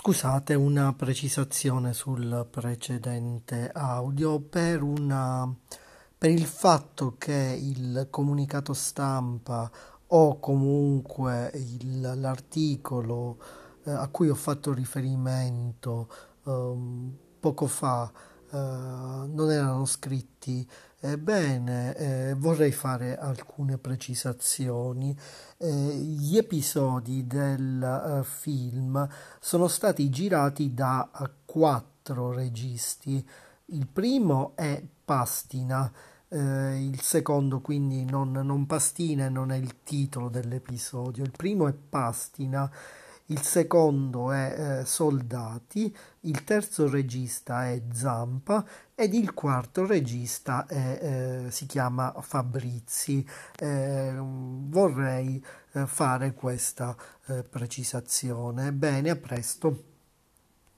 Scusate, una precisazione sul precedente audio. Per una, per il fatto che il comunicato stampa o comunque il- l'articolo eh, a cui ho fatto riferimento ehm, poco fa eh, non erano scritti eh, bene, eh, vorrei fare alcune precisazioni. Eh, gli episodi del eh, film sono stati girati da eh, quattro registi. Il primo è Pastina, eh, il secondo quindi non, non Pastina non è il titolo dell'episodio. Il primo è Pastina, il secondo è eh, Soldati, il terzo regista è Zampa ed il quarto regista è, eh, si chiama Fabrizi. Eh, vorrei eh, fare questa eh, precisazione. Bene, a presto.